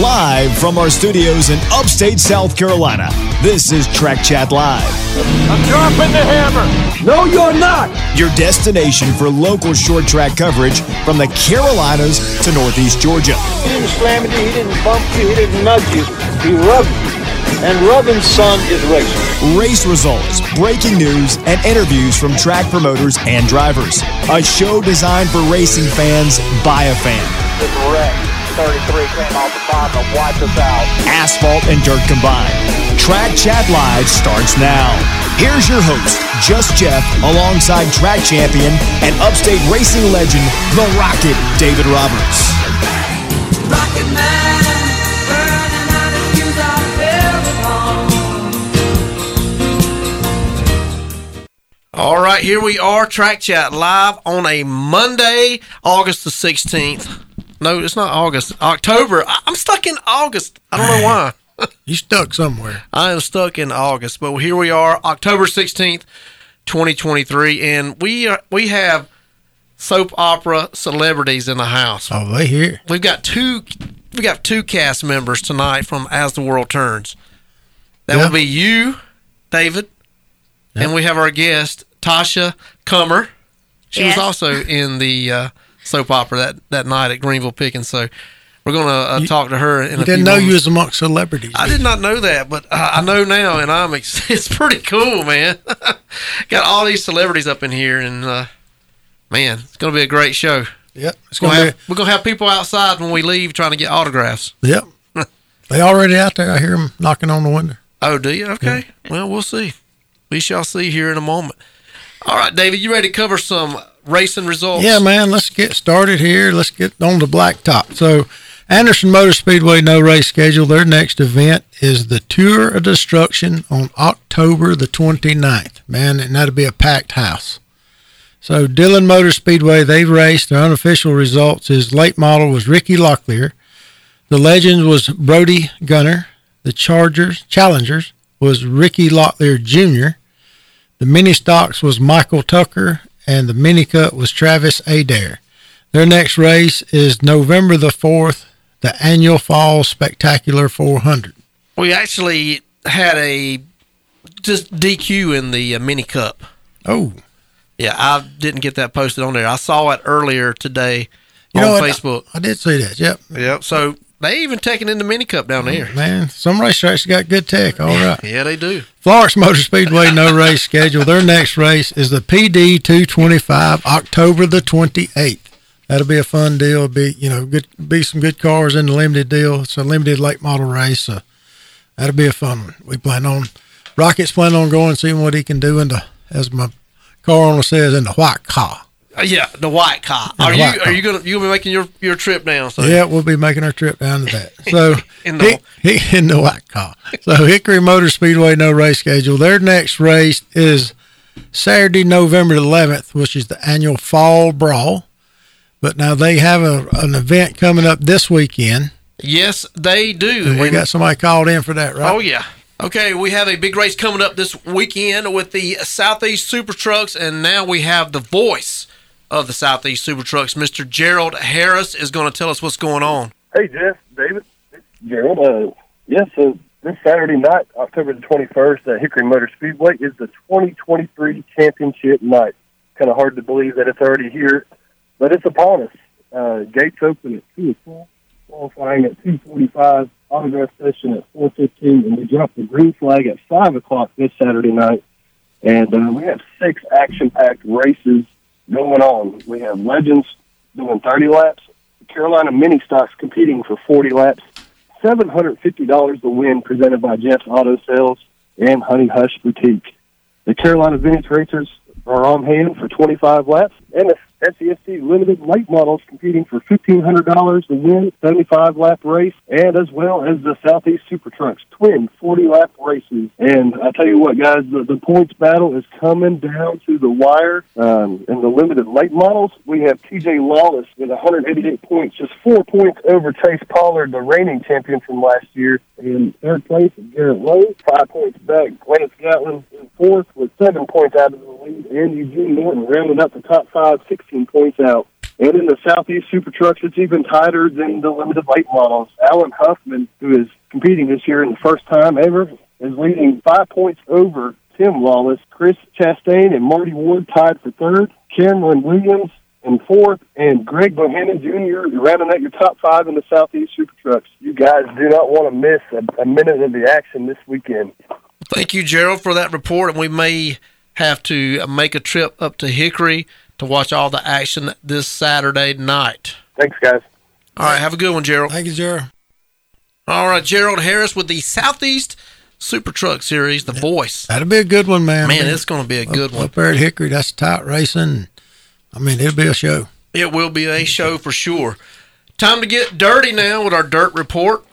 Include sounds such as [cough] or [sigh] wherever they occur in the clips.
Live from our studios in upstate South Carolina, this is Track Chat Live. I'm dropping the hammer. No, you're not. Your destination for local short track coverage from the Carolinas to Northeast Georgia. He didn't slam you, he didn't bump you, he didn't nudge you. He rubbed you. And rubbing son is racing. Race results, breaking news, and interviews from track promoters and drivers. A show designed for racing fans by a fan. This wreck, 33 came off the bottom and wiped us out. Asphalt and dirt combined. Track Chat Live starts now. Here's your host, Just Jeff, alongside track champion and upstate racing legend, The Rocket, David Roberts. Rocket Man, burning out his fuse out very long. All right, here we are, Track Chat live on a Monday, August the 16th. No, it's not August, October. I- I'm stuck in August. I don't know why. [laughs] You stuck somewhere. I am stuck in August, but here we are, October 16th, 2023, and we are, we have soap opera celebrities in the house. Oh, they here. We've got two we got two cast members tonight from As the World Turns. That Yeah. will be you, David, and we have our guest Tasha Kummer. She Yes. was also in the uh, soap opera that, that night at Greenville Pickens. So we're going to uh, talk to her in You a didn't know you was amongst celebrities. I did not know that, but uh, I know now, and I'm ex- [laughs] it's pretty cool, man. [laughs] got all these celebrities up in here, and uh, man, it's going to be a great show. Yep. It's gonna have, we're gonna have people outside when we leave trying to get autographs. Yep. [laughs] they already out there. I hear them knocking on the window. Oh, do you? Okay. Well, we'll see. We shall see here in a moment. All right, David, you ready to cover some racing results? Yeah, man. Let's get started here. Let's get on the blacktop. So, Anderson Motor Speedway no race schedule. Their next event is the Tour of Destruction on October the 29th. Man, and that'll be a packed house. So, Dillon Motor Speedway, they've raced. Their unofficial results is late model was Ricky Locklear. The legend was Brody Gunner. The Chargers, Challengers was Ricky Locklear Jr. The mini stocks was Michael Tucker, and the mini cup was Travis Adair. Their next race is November the 4th, the annual Fall Spectacular 400. We actually had a just DQ in the uh, mini cup. Oh, Yeah, I didn't get that posted on there. I saw it earlier today you on? Facebook. I did see that. Yep. Yep. So they even taking in the mini cup down there. Mm, man, some racetracks got good tech. All right. Yeah, they do. Florence Motor Speedway no [laughs] race schedule. Their next race is the PD 225, October the 28th. That'll be a fun deal. Be you know good be some good cars in the limited deal. It's a limited late model race, so that'll be a fun one. We plan on Rocket's planning on going seeing what he can do in the as my car owner says in the white car. Uh, yeah, the white car. Are you are you gonna you gonna be making your your trip down? So Yeah, we'll be making our trip down to that. [laughs] So In the- he, he, in the white car. So Hickory Motor Speedway no race schedule. Their next race is Saturday, November 11th, which is the annual Fall Brawl. But now they have a, an event coming up this weekend. Yes, they do. And we And- got somebody called in for that, right? Oh yeah. Okay, we have a big race coming up this weekend with the Southeast Super Trucks, and now we have the voice of the Southeast Super Trucks, Mr. Gerald Harris, is going to tell us what's going on. Hey, Jeff, David, Gerald. Uh, yeah, so this Saturday night, October the 21st, at Hickory Motor Speedway is the 2023 championship night. Kind of hard to believe that it's already here, but it's upon us. Uh, gates open at 2 o'clock, qualifying at 2.45, autograph session at 4.15, and we drop the green flag at 5 o'clock this Saturday night. And uh, we have six action-packed races going on. We have Legends doing 30 laps, Carolina Mini Stocks competing for 40 laps, $750 the win presented by Jeff's Auto Sales and Honey Hush Boutique. The Carolina Vintage Racers are on hand for 25 laps, and the SESC Limited Late Models competing for $1,500 to win 75 lap race, and as well as the Southeast Super Trucks twin 40 lap races. And I tell you what, guys, the, the points battle is coming down to the wire. Um, in the Limited Late Models, we have TJ Lawless with 188 points, just four points over Chase Pollard, the reigning champion from last year. In third place Garrett Lowe, five points back. Glennis Gatlin in fourth with seven points out of the lead, and Eugene Norton rounding up the top five, 16 points out. And in the Southeast Super Trucks, it's even tighter than the limited late models. Alan Huffman, who is competing this year in the first time ever, is leading five points over Tim Lawless. Chris Chastain and Marty Ward tied for third. Cameron Williams in fourth, and Greg Bohannon Jr. rounding out your top five in the Southeast Super Trucks. You guys do not want to miss a, a minute of the action this weekend. Thank you, Gerald, for that report. And we may have to make a trip up to Hickory to watch all the action this Saturday night. Thanks, guys. All right, have a good one, Gerald. Thank you, Gerald. All right, Gerald Harris with the Southeast Super Truck Series, the voice. That'll be a good one, man. Man, it's going to be a good up, one. Up there at Hickory, that's tight racing. I mean, it'll be a show. It will be a show for sure. Time to get dirty now with our dirt report.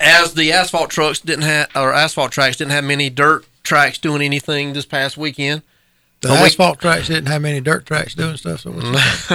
As the asphalt trucks didn't have, or asphalt tracks didn't have many dirt tracks doing anything this past weekend. The Oh, we- asphalt tracks didn't have many dirt tracks doing stuff. So you lost.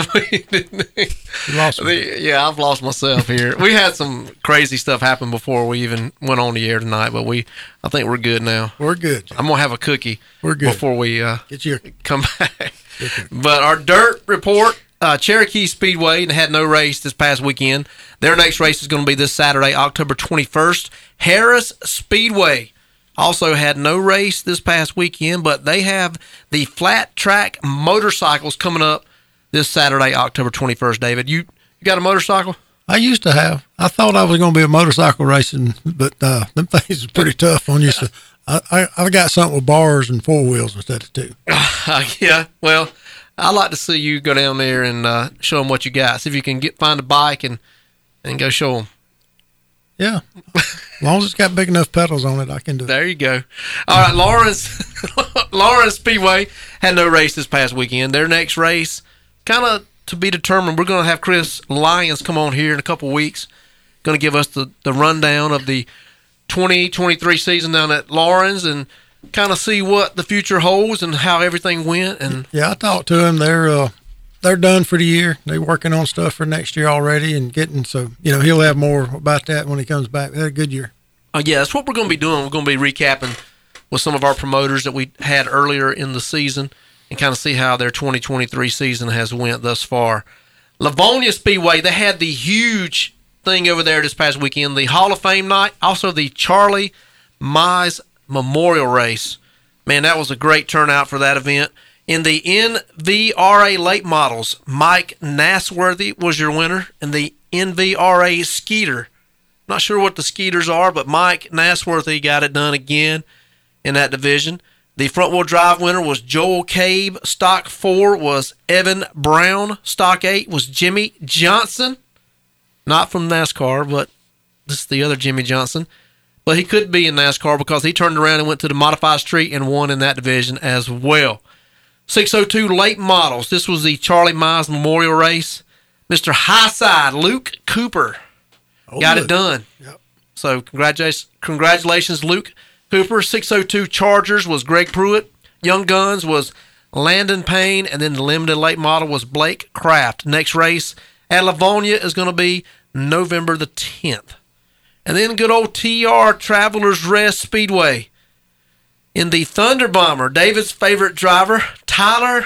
The- [laughs] [laughs] yeah, I've lost myself here. we had some crazy stuff happen before we even went on the air tonight, but we, I think we're good now. We're good. I'm gonna have a cookie. We're good. before we uh, Get your come back. [laughs] But our dirt report, uh, Cherokee Speedway and had no race this past weekend. Their next race is going to be this Saturday, October 21st. Harris Speedway also had no race this past weekend, but they have the flat track motorcycles coming up this Saturday, October 21st. David, you, you got a motorcycle? I used to have. I thought I was going to be a motorcycle racing, but uh, [laughs] them things are pretty tough on you. So I, I, I got something with bars and four wheels instead of two. [laughs] Uh, yeah, well, I'd like to see you go down there and uh, show them what you got. See if you can get find a bike and and go show them. Yeah, [laughs] as long as it's got big enough pedals on it, I can do it. There you go. All right, Laurens [laughs] Laurens Speedway had no race this past weekend. Their next race, kind of to be determined. We're going to have Chris Lyons come on here in a couple weeks. Going to give us the, the rundown of the 2023 season down at Laurens and kind of see what the future holds and how everything went. And Yeah, I talked to him They're uh, they're done for the year. They're working on stuff for next year already and getting so you know he'll have more about that when he comes back. They had a good year. Uh, yeah, that's what we're going to be doing. We're going to be recapping with some of our promoters that we had earlier in the season and kind of see how their 2023 season has went thus far. Lavonia Speedway, they had the huge thing over there this past weekend, the Hall of Fame night, also the Charlie Mize Memorial Race. Man, that was a great turnout for that event. In the NVRA late models, Mike Nasworthy was your winner, and the NVRA Skeeter not sure what the Skeeters are, but Mike Nasworthy got it done again in that division. The front wheel drive winner was Joel Cabe. Stock four was Evan Brown. Stock eight was Jimmy Johnson. Not from NASCAR, but this is the other Jimmy Johnson. But he could be in NASCAR because he turned around and went to the modified street and won in that division as well. 602 late models. This was the Charlie Mize Memorial Race. Mr. Highside Luke Cooper oh, got Luke. it done. Yep. So congratulations, congratulations, Luke Cooper. 602 Chargers was Greg Pruitt. Young Guns was Landon Payne, and then the limited late model was Blake Kraft. Next race at Lavonia is going to be November the 10th. And then good old TR Travelers Rest Speedway. In the Thunder Bomber, David's favorite driver, Tyler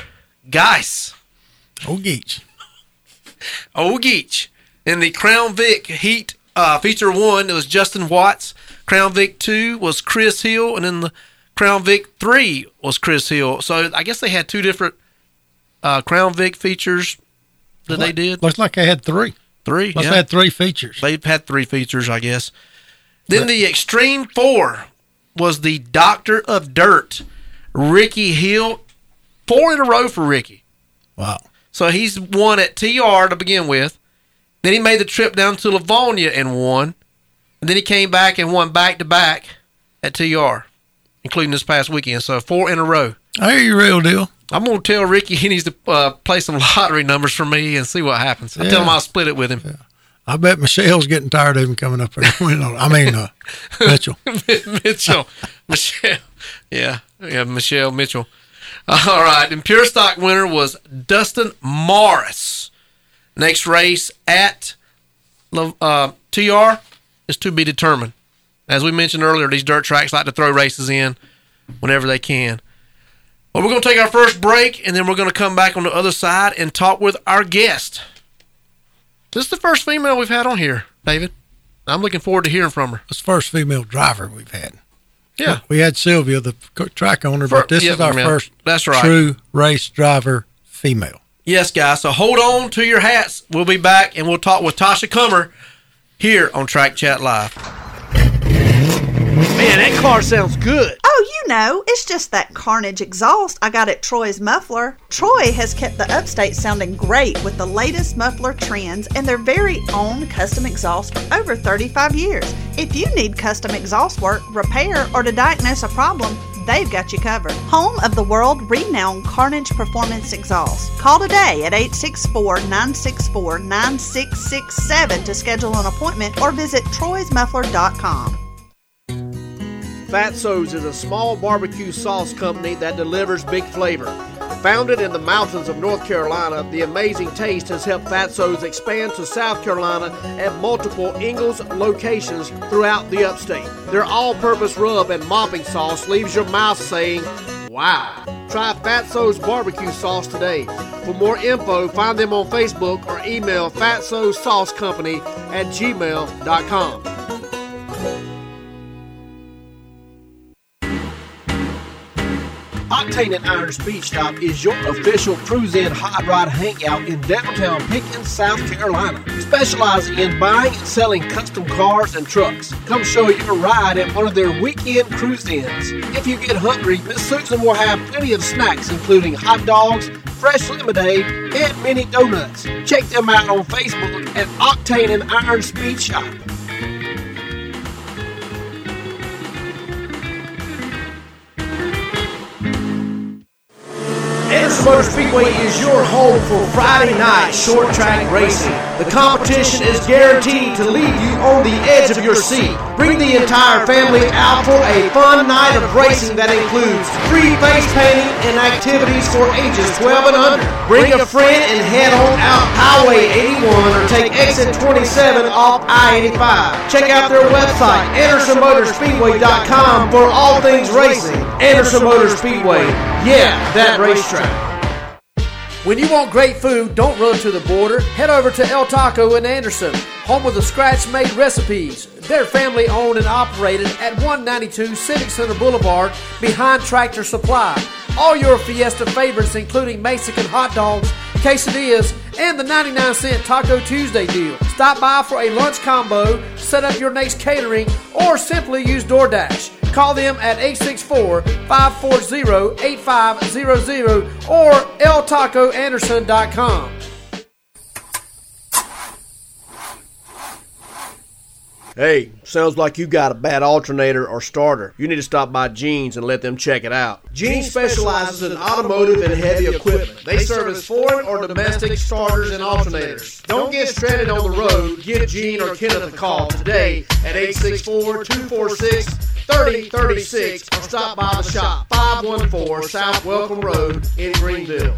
Geis. Oh, Geach. [laughs] Old Geach. In the Crown Vic Heat uh, feature one, it was Justin Watts. Crown Vic two was Chris Hill, and in the Crown Vic three was Chris Hill. So I guess they had two different uh, Crown Vic features that they did. Looks like they had three. Three. Must yeah. had three features. They've had three features, I guess. Then the Extreme Four was the Doctor of Dirt, Ricky Hill. Four in a row for Ricky. Wow. So he's won at TR to begin with. Then he made the trip down to Lavonia and won. And then he came back and won back to back at TR, including this past weekend. So four in a row. I hear you, real deal. I'm going to tell Ricky he needs to uh, play some [laughs] lottery numbers for me and see what happens. I tell him I'll split it with him. I bet Michelle's getting tired of him coming up there. [laughs] I mean, uh, Mitchell. [laughs] Mitchell, Michelle, yeah, yeah, Michelle Mitchell. All right, and pure stock winner was Dustin Morris. Next race at uh, TR is to be determined. As we mentioned earlier, these dirt tracks like to throw races in whenever they can. Well, we're going to take our first break, and then we're going to come back on the other side and talk with our guest. This is the first female we've had on here, David. I'm looking forward to hearing from her. It's the first female driver we've had. Yeah. We had Sylvia, the track owner, For- but this yeah, is our yeah, first that's right. true race driver female. Yes, guys. So hold on to your hats. We'll be back, and we'll talk with Tasha Kummer here on Track Chat Live. Man, that car sounds good. Oh, you know, it's just that Carnage exhaust I got at Troy's Muffler. Troy has kept the upstate sounding great with the latest muffler trends and their very own custom exhaust for over 35 years. If you need custom exhaust work, repair, or to diagnose a problem, they've got you covered. Home of the world renowned Carnage Performance Exhaust. Call today at 864 964 9667 to schedule an appointment or visit troysmuffler.com. Fatso's is a small barbecue sauce company that delivers big flavor. Founded in the mountains of North Carolina, the amazing taste has helped Fatso's expand to South Carolina at multiple Ingles locations throughout the upstate. Their all-purpose rub and mopping sauce leaves your mouth saying, Wow! Try Fatso's barbecue sauce today. For more info, find them on Facebook or email Fatso's Sauce Company at gmail.com. Octane and Iron Speed Shop is your official cruise-in hot rod hangout in downtown Pickens, South Carolina. Specializing in buying and selling custom cars and trucks. Come show your ride at one of their weekend cruise-ins. If you get hungry, Miss Susan will have plenty of snacks including hot dogs, fresh lemonade, and mini donuts. Check them out on Facebook at Octane and Iron Speed Shop. Anderson Motor Speedway is your home for Friday night short track racing. The competition is guaranteed to leave you on the edge of your seat. Bring the entire family out for a fun night of racing that includes free face painting and activities for ages 12 and under. Bring a friend and head on out Highway 81 or take exit 27 off I-85. Check out their website, AndersonMotorspeedway.com for all things racing. Anderson Motor Speedway. Yeah, that racetrack. When you want great food, don't run to the border. Head over to El Taco in Anderson, home of the scratch made recipes. They're family owned and operated at 192 Civic Center Boulevard behind Tractor Supply. All your Fiesta favorites, including Mexican hot dogs, quesadillas, and the 99 cent Taco Tuesday deal. Stop by for a lunch combo, set up your next catering, or simply use DoorDash. Call them at 864-540-8500 or eltacoanderson.com. Hey, sounds like you got a bad alternator or starter. You need to stop by Gene's and let them check it out. Gene specializes in automotive and heavy equipment. They service foreign or domestic starters and alternators. Don't get stranded on the road. Give Gene or Kenneth a call today at 864-246-3036 or stop by the shop 514 South Welcome Road in Greenville.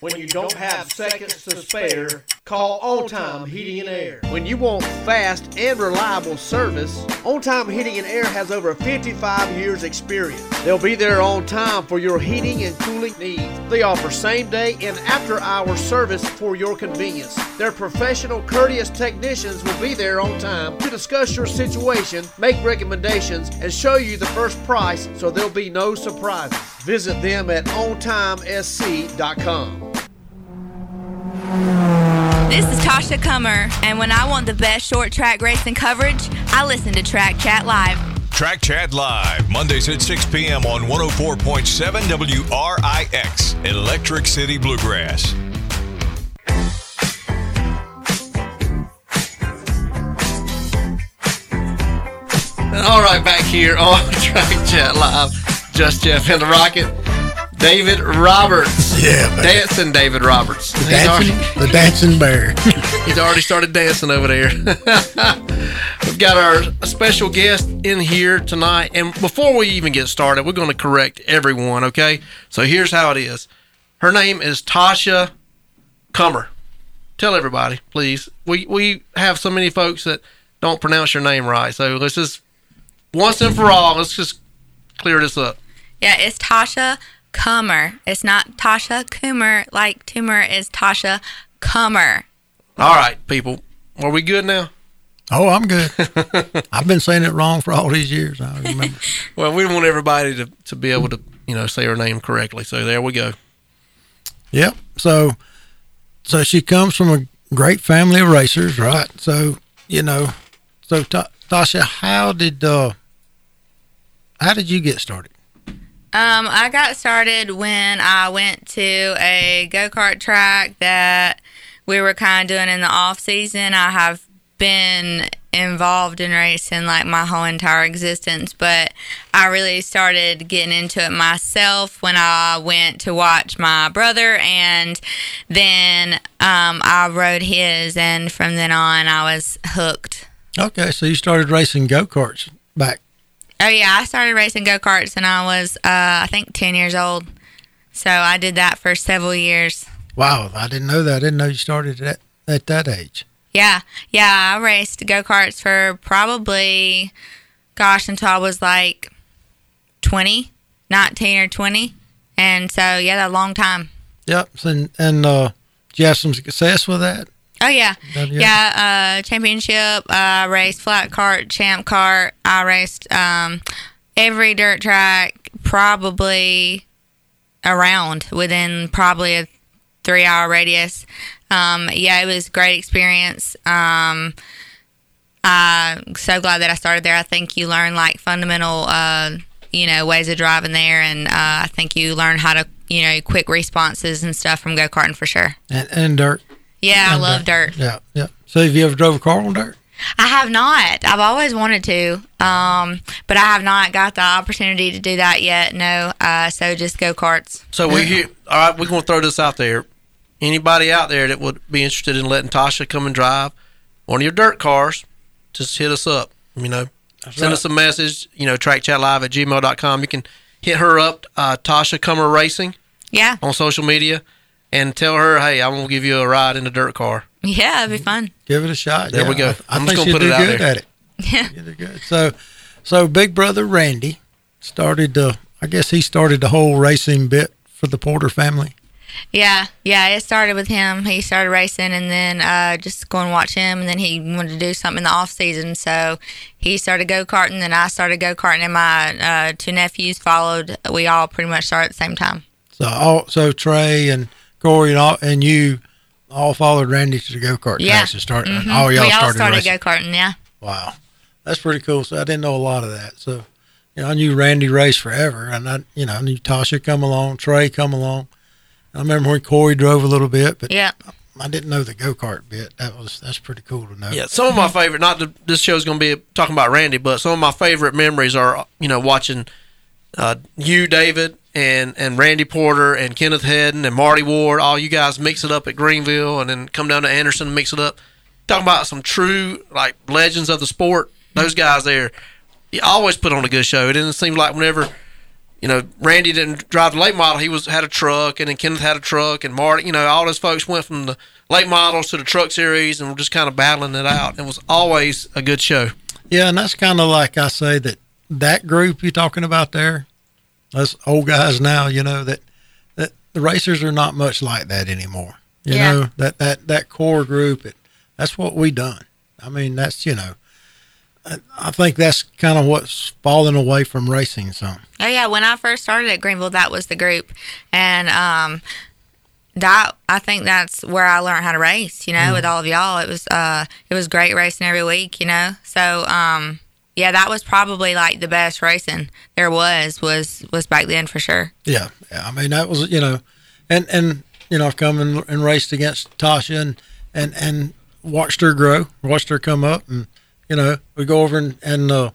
When you don't have seconds to spare, call On Time Heating and Air. When you want fast and reliable service, On Time Heating and Air has over 55 years experience. They'll be there on time for your heating and cooling needs. They offer same day and after hour service for your convenience. Their professional, courteous technicians will be there on time to discuss your situation, make recommendations, and show you the first price so there'll be no surprises. Visit them at ontimesc.com. This is Tasha Kummer, and when I want the best short track racing coverage, I listen to Track Chat Live. Track Chat Live, Mondays at 6 p.m. on 104.7 WRIX, Electric City Bluegrass. All right, back here on [laughs] Track Chat Live, Just Jeff and the Rocket, David Roberts. Yeah, man. Dancing David Roberts. The dancing, already, the dancing bear. [laughs] he's already started dancing over there. [laughs] We've got our special guest in here tonight. And before we even get started, we're going to correct everyone, okay? So here's how it is her name is Tasha Kummer. Tell everybody, please. We, we have so many folks that don't pronounce your name right. So let's just, once and for all, let's just clear this up. Yeah, it's Tasha Kummer. It's not Tasha Coomer like tumor is Tasha Kummer. All right, people. Are we good now? Oh, I'm good. [laughs] I've been saying it wrong for all these years. I remember. [laughs] Well, we want everybody to, to be able to, you know, say her name correctly. So there we go. Yep. So, so she comes from a great family of racers, right? So, you know, so Ta- Tasha, how did uh, how did you get started? Um, I got started when I went to a go kart track that we were kind of doing in the off season. I have been involved in racing like my whole entire existence, but I really started getting into it myself when I went to watch my brother, and then um, I rode his, and from then on, I was hooked. Okay, so you started racing go karts back. Oh yeah, I started racing go karts when I was, uh, I think, ten years old. So I did that for several years. Wow, I didn't know that. I didn't know you started at at that age. Yeah, yeah, I raced go karts for probably, gosh, until I was like 20, 19 or 20. And so, yeah, a long time. Yep. And and uh, did you have some success with that? Oh, yeah. Yeah, uh, championship. I raced flat cart, champ cart. I raced um, every dirt track probably around within probably a three hour radius. Um, yeah, it was a great experience. Um, I'm so glad that I started there. I think you learn like fundamental, uh, you know, ways of driving there, and uh, I think you learn how to, you know, quick responses and stuff from go karting for sure. And and dirt. Yeah, I love dirt. Yeah, yeah. So have you ever drove a car on dirt? I have not. I've always wanted to, um, but I have not got the opportunity to do that yet. No, uh, so just go karts. So we here. All right, we're going to throw this out there. Anybody out there that would be interested in letting Tasha come and drive one of your dirt cars, just hit us up. You know, send right. us a message. You know, trackchatlive at gmail.com. You can hit her up, uh, Tasha Kummer Racing, Yeah, on social media, and tell her, hey, I'm going to give you a ride in the dirt car. yeah, it'd be fun. Give it a shot. There Yeah, we go. I, I I'm just think gonna she'd put it do out good there. at it. [laughs] Yeah. You do good. So, so Big Brother Randy started. Uh, I guess he started the whole racing bit for the Porter family. Yeah, yeah. It started with him. He started racing, and then uh, just go and watch him. And then he wanted to do something in the off season, so he started go karting. Then I started go karting, and my uh, two nephews followed. We all pretty much started at the same time. So, all so Trey and Corey and all and you all followed Randy to the go kart Yeah. tracks and started. Mhm. All y'all we all started, started go karting. Yeah. Wow, that's pretty cool. So I didn't know a lot of that. So, you know, I knew Randy raced forever, and I, you know, I knew Tasha come along, Trey come along. I remember when Corey drove a little bit, but Yeah. I didn't know the go kart bit. That was that's pretty cool to know. Yeah, some of my favorite. Not that this show's going to be talking about Randy, but some of my favorite memories are you know watching uh, you, David, and and Randy Porter and Kenneth Hedden and Marty Ward. All you guys mix it up at Greenville, and then come down to Anderson and mix it up. Talking about some true like legends of the sport. Those guys there, you always put on a good show. It didn't seem like whenever. You know, Randy didn't drive the late model. He was had a truck, and then Kenneth had a truck, and Marty. You know, all those folks went from the late models to the truck series, and were just kind of battling it out. It was always a good show. Yeah, and that's kind of like I say that that group you're talking about there, us old guys now, you know that that the racers are not much like that anymore. You Yeah. know that that that core group, it, that's what we done. I mean, that's you know, I, I think that's kind of what's falling away from racing some. Oh yeah, when I first started at Greenville, that was the group, and um, that I think that's where I learned how to race. You know, with all of y'all, it was uh, it was great racing every week. You know, so um, yeah, that was probably like the best racing there was was was back then for sure. Yeah, yeah. I mean, that was you know, and and you know, I've come and, and raced against Tasha and and and watched her grow, watched her come up, and you know, we go over and and uh,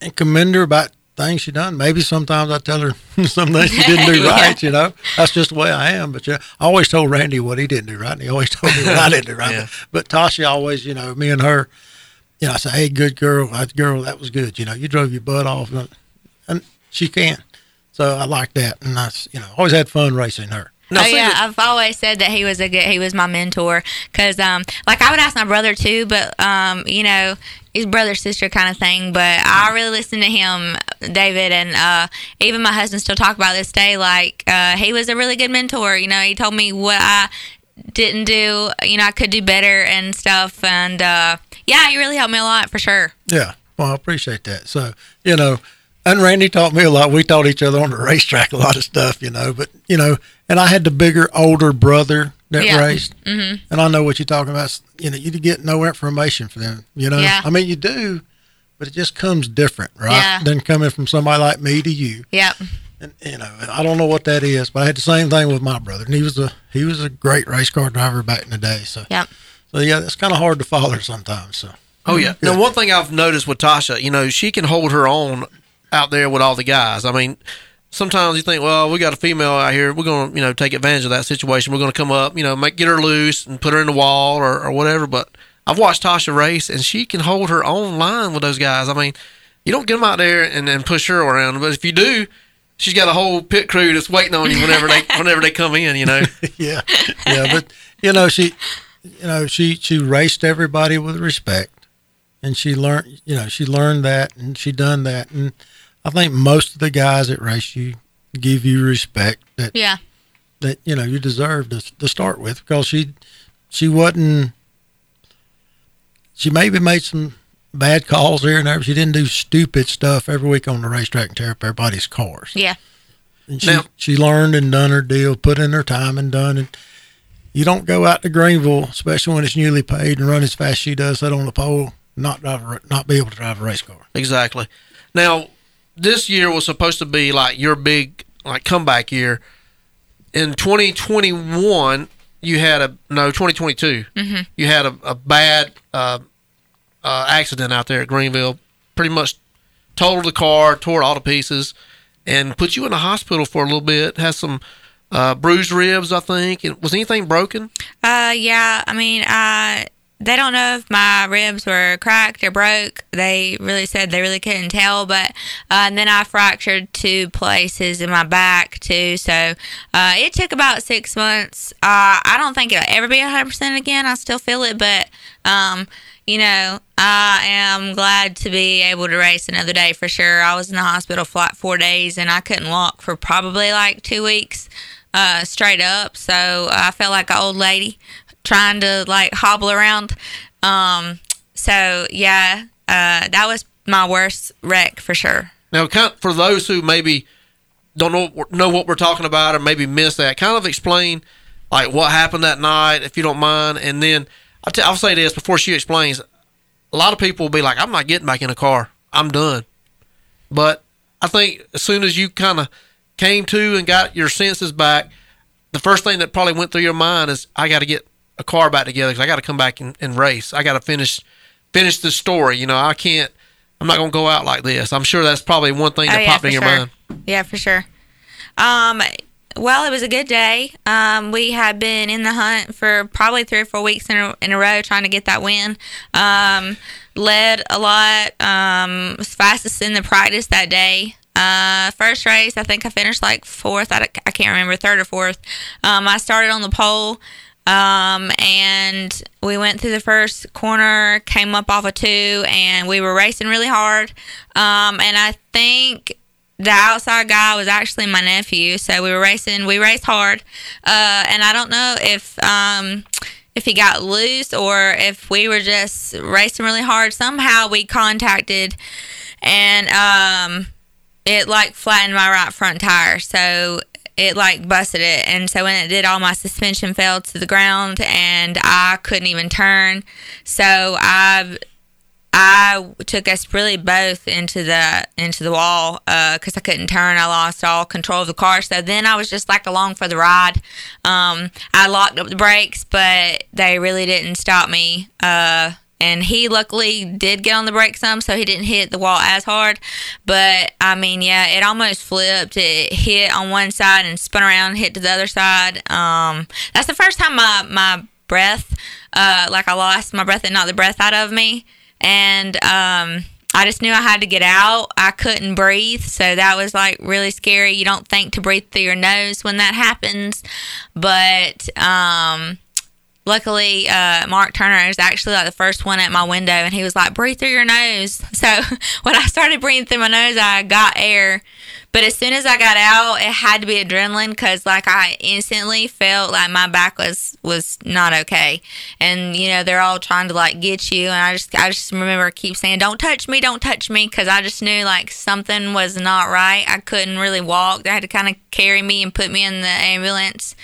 and commend her about things she done. Maybe sometimes I tell her [laughs] some things she didn't do [laughs] Yeah. right. You know, that's just the way I am. But yeah, I always told Randy what he didn't do right, and he always told me what I didn't do right. [laughs] Yeah. But Tasha always, you know, me and her. You know, I say, "Hey, good girl, that girl, that was good." You know, you drove your butt off, and she can't. So I like that, and I, you know, always had fun racing her. Now, oh yeah, the- I've always said that he was a good, he was my mentor because, um, like I would ask my brother too, but um, you know, he's brother sister kind of thing. But I really listened to him, David, and uh, even my husband still talk about this day. Like uh, he was a really good mentor. You know, he told me what I didn't do. You know, I could do better and stuff. And uh, yeah, you really helped me a lot for sure. Yeah. Well, I appreciate that. So, you know, and Randy taught me a lot. We taught each other on the [laughs] racetrack a lot of stuff, you know, but, you know, and I had the bigger, older brother that Yeah. raced. Mhm. And I know what you're talking about. You know, you get no information from them, you know? Yeah. I mean, you do, but it just comes different, right? Yeah. Than coming from somebody like me to you. Yep. And, you know, I don't know what that is, but I had the same thing with my brother. And he was a, he was a great race car driver back in the day. So, Yep. So yeah, it's kind of hard to follow her sometimes. So, Oh yeah. Now one thing I've noticed with Tasha, you know, she can hold her own out there with all the guys. I mean, sometimes you think, well, we got a female out here, we're going to, you know, take advantage of that situation. We're going to come up, you know, make get her loose and put her in the wall or, or whatever. But I've watched Tasha race, and she can hold her own line with those guys. I mean, you don't get them out there and, and push her around, but if you do, she's got a whole pit crew that's waiting on you whenever they [laughs] whenever they come in. You know. [laughs] yeah, yeah, but you know she, you know she she raced everybody with respect, and she learned you know she learned that and she done that, and I think most of the guys that race you give you respect that Yeah. that you know you deserve to to start with because she she wasn't she maybe made some bad calls here and there. But she didn't do stupid stuff every week on the racetrack and tear up everybody's cars. Yeah. And she, she learned and done her deal, put in her time and done it. You don't go out to Greenville, especially when it's newly paid, and run as fast as she does, sit on the pole, not drive, a, not be able to drive a race car. Exactly. Now, this year was supposed to be like your big like comeback year. In 2021, you had a no 2022. Mhm. You had a, a bad uh, uh, accident out there at Greenville. Pretty much totaled the car, tore it all to pieces, and put you in the hospital for a little bit. Has some uh, bruised ribs, I think. Was anything broken? Uh, yeah. I mean, uh, they don't know if my ribs were cracked or broke. They really said they really couldn't tell. But uh, and then I fractured two places in my back too. So uh, it took about six months. Uh, I don't think it'll ever be hundred percent again. I still feel it, but um, you know, I am glad to be able to race another day for sure. I was in the hospital for like four days and I couldn't walk for probably like two weeks uh, straight up. So I felt like an old lady trying to like hobble around. Um, so yeah, uh, that was my worst wreck for sure. Now, kind for those who maybe don't know what- know what we're talking about or maybe miss that, kind of explain like what happened that night, if you don't mind, and then I'll, t- I'll say this before she explains. A lot of people will be like, "I'm not getting back in a car. I'm done." But I think as soon as you kind of came to and got your senses back, the first thing that probably went through your mind is, "I got to get a car back together because I got to come back and, and race. I got to finish finish the story. You know, I can't. I'm not going to go out like this. I'm sure that's probably one thing that Oh, yeah, popped in your sure. mind. Yeah, for sure. Um, well, it was a good day. Um, we had been in the hunt for probably three or four weeks in a, in a row trying to get that win. Um, led a lot. Um, was fastest in the practice that day. Uh, first race, I think I finished like fourth. I, I can't remember, third or fourth. Um, I started on the pole. Um, and we went through the first corner, came up off a two, and we were racing really hard. Um, and I think the outside guy was actually my nephew, so we were racing. We raced hard, uh, and I don't know if um, if he got loose or if we were just racing really hard. Somehow we contacted, and um, it like flattened my right front tire, so it like busted it. And so when it did, all my suspension fell to the ground, and I couldn't even turn. So I I took us really both into the into the wall because I couldn't turn. I lost all control of the car. So then I was just like along for the ride. Um, I locked up the brakes, but they really didn't stop me. Uh, and he luckily did get on the brake some, so he didn't hit the wall as hard. But I mean, yeah, it almost flipped. It hit on one side and spun around, hit to the other side. Um, that's the first time my my breath, uh, like I lost my breath and not the breath out of me and um, I just knew I had to get out. I couldn't breathe, so that was like really scary. You don't think to breathe through your nose when that happens, but um, luckily uh, Mark Turner is actually like the first one at my window, and he was like, "Breathe through your nose." [laughs] So when I started breathing through my nose, I got air. But as soon as I got out, it had to be adrenaline because like I instantly felt like my back was was not okay, and you know they're all trying to like get you, and I just I just remember keep saying, "Don't touch me, don't touch me," because I just knew like something was not right. I couldn't really walk. They had to kind of carry me and put me in the ambulance.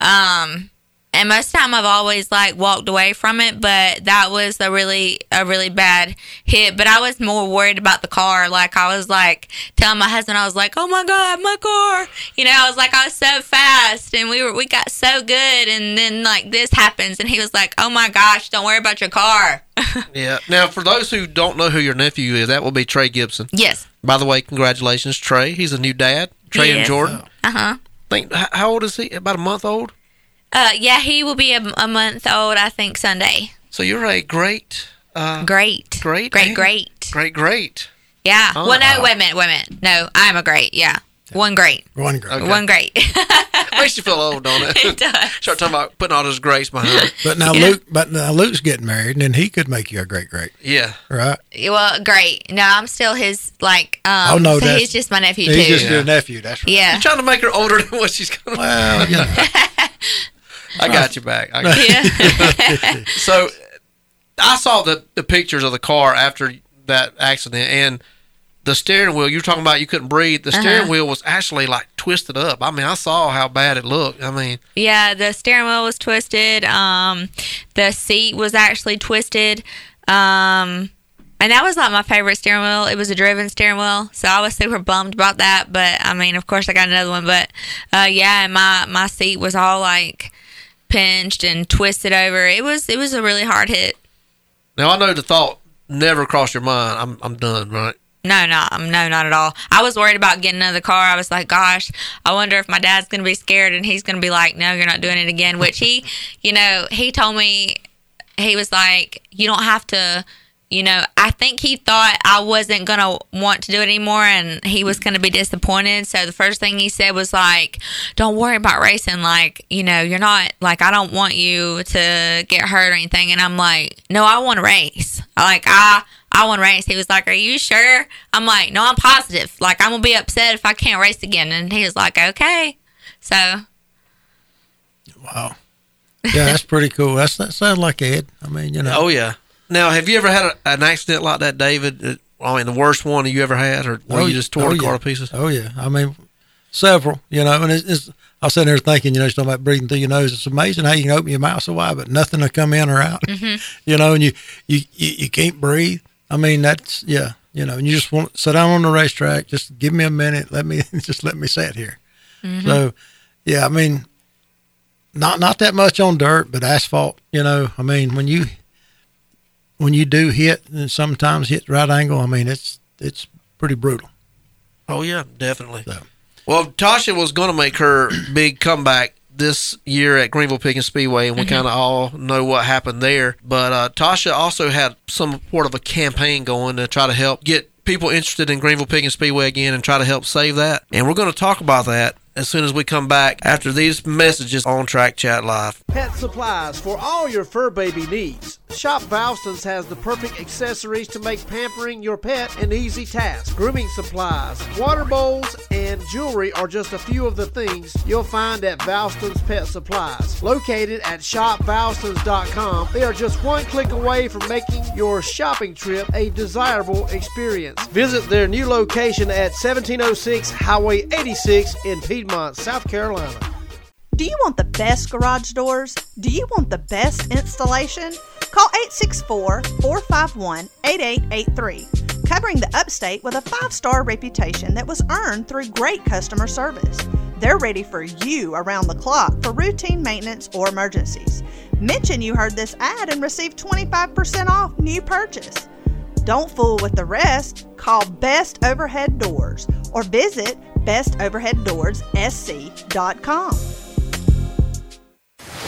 Um, and most of the time I've always like walked away from it, but that was a really a really bad hit. But I was more worried about the car. Like I was like telling my husband, I was like, "Oh my god, my car!" You know, I was like, I was so fast, and we were we got so good, and then like this happens, and he was like, "Oh my gosh, don't worry about your car." [laughs] Yeah. Now, for those who don't know who your nephew is, that will be Trey Gibson. yes. By the way, congratulations, Trey. He's a new dad. Trey and Jordan. Uh huh. Think how old is he? About a month old. Uh, yeah, he will be a, a month old, I think, Sunday. So you're a great, uh, Great. great, Great, great. great, great. Yeah. Oh, well, no, wow. wait a minute, wait a minute. No, I'm a great. Yeah. One great. One great. Okay. One great. [laughs] Makes you feel old, don't it? [laughs] it does. Start talking about putting all this grace behind it. But now Luke, but now Luke's getting married, and then he could make you a great great, Yeah. right? Well, great. No, I'm still his, like, um, Oh, no, so he's just my nephew, He's too. just your nephew. That's right. yeah. You're trying to make her older than what she's gonna. Well, you know, [laughs] I got you back. I got you. Yeah. [laughs] So I saw the the pictures of the car after that accident and the steering wheel. You were talking about you couldn't breathe. The steering Uh-huh. wheel was actually like twisted up. I mean, I saw how bad it looked. I mean, yeah, the steering wheel was twisted. Um, the seat was actually twisted. Um, and that was like my favorite steering wheel. It was a driven steering wheel, so I was super bummed about that. But I mean, of course, I got another one. But uh, yeah, and my my seat was all like pinched and twisted over. It was it was a really hard hit. now I know the thought never crossed your mind. I'm I'm done, right? No, not no, not at all. I was worried about getting another car. I was like, gosh, I wonder if my dad's gonna be scared and he's gonna be like, no, you're not doing it again. Which he, [laughs] you know, he told me he was like, you don't have to. You know, I think he thought I wasn't gonna want to do it anymore, and he was gonna be disappointed. So the first thing he said was like, "Don't worry about racing. Like, you know, you're not like I don't want you to get hurt or anything." And I'm like, "No, I want to race. Like, I I want to race." He was like, "Are you sure?" I'm like, "No, I'm positive. Like, I'm gonna be upset if I can't race again." And he was like, "Okay." So wow. Yeah, that's pretty cool. That's that sounds like Ed. I mean, you know. Oh yeah. Now, have you ever had a, an accident like that, David? I mean, the worst one you ever had, or where Oh, you just tore oh, the car yeah. to pieces? Oh yeah, I mean, several. You know, and it's, it's I was sitting there thinking, you know, you're talking about breathing through your nose. It's amazing how you can open your mouth so wide, but nothing to come in or out. Mm-hmm. You know, and you, you you you can't breathe. I mean, that's yeah. You know, and you just want to sit down on the racetrack. Just give me a minute. Let me [laughs] just let me sit here. Mm-hmm. So, yeah, I mean, not not that much on dirt, but asphalt. You know, I mean, when you when you do hit, and sometimes hit right angle. I mean, it's it's pretty brutal. Oh yeah, definitely. So. Well, Tasha was going to make her [clears throat] big comeback this year at Greenville Pickens Speedway, and we kind of all know what happened there. But uh, Tasha also had some sort of a campaign going to try to help get people interested in Greenville Pickens Speedway again and try to help save that. And we're going to talk about that as soon as we come back after these messages on Track Chat Live. Pet supplies for all your fur baby needs. Shop Valston's has the perfect accessories to make pampering your pet an easy task. Grooming supplies, water bowls, and jewelry are just a few of the things you'll find at Valston's Pet Supplies. Located at shopvalstons.com, they are just one click away from making your shopping trip a desirable experience. Visit their new location at 1706 Highway 86 in Piedmont, South Carolina. Do you want the best garage doors? Do you want the best installation? Call 864 451 8883. Covering the upstate with a five star reputation that was earned through great customer service. They're ready for you around the clock for routine maintenance or emergencies. Mention you heard this ad and receive 25% off new purchase. Don't fool with the rest. Call Best Overhead Doors or visit bestoverheaddoorsSC.com.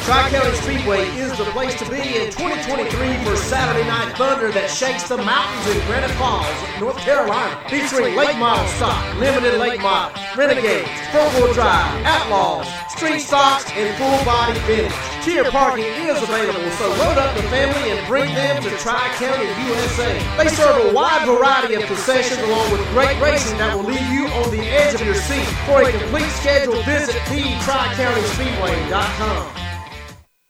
Tri-County Speedway is the place to be in 2023 for Saturday Night Thunder that shakes the mountains in Granite Falls, North Carolina. Featuring late model stock, limited late models, renegades, front-wheel drive, outlaws, street stocks, and full-body finish. Tier parking is available, so load up the family and bring them to Tri-County USA. They serve a wide variety of concessions along with great racing that will leave you on the edge of your seat. For a complete schedule, visit the-tricountyspeedway.com.